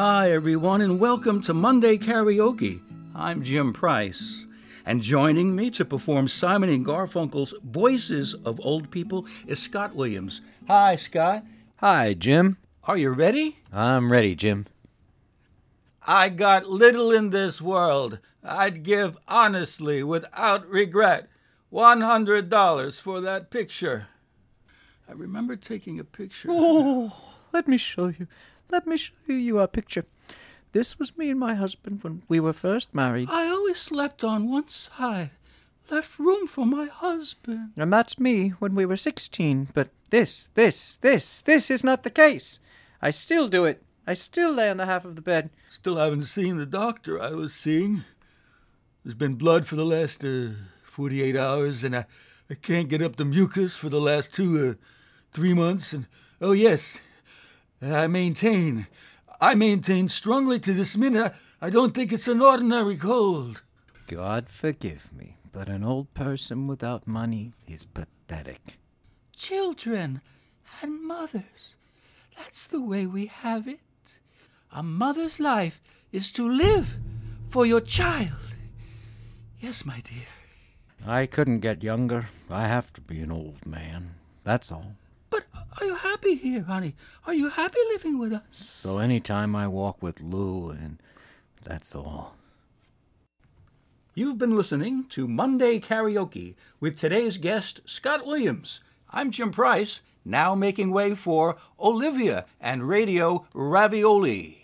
Hi, everyone, and welcome to Monday Karaoke. I'm Jim Price. And joining me to perform Simon and Garfunkel's Voices of Old People is Scott Williams. Hi, Scott. Hi, Jim. Are you ready? I'm ready, Jim. I got little in this world. I'd give honestly, without regret, $100 for that picture. I remember taking a picture. Oh, let me show you. Let me show you our picture. This was me and my husband when we were first married. I always slept on one side, left room for my husband. And that's me when we were 16. But this, this, this, this is not the case. I still do it. I still lay on the half of the bed. Still haven't seen the doctor I was seeing. There's been blood for the last uh, 48 hours, and I, I can't get up the mucus for the last two, uh, three months. And oh, yes, I maintain I maintain strongly to this minute I don't think it's an ordinary cold. God forgive me, but an old person without money is pathetic. Children and mothers, that's the way we have it. A mother's life is to live for your child. Yes, my dear. I couldn't get younger. I have to be an old man. That's all. But are you happy here, honey? Are you happy living with us? So any time I walk with Lou, and that's all. You've been listening to Monday Karaoke with today's guest, Scott Williams. I'm Jim Price, now making way for Olivia and Radio Ravioli.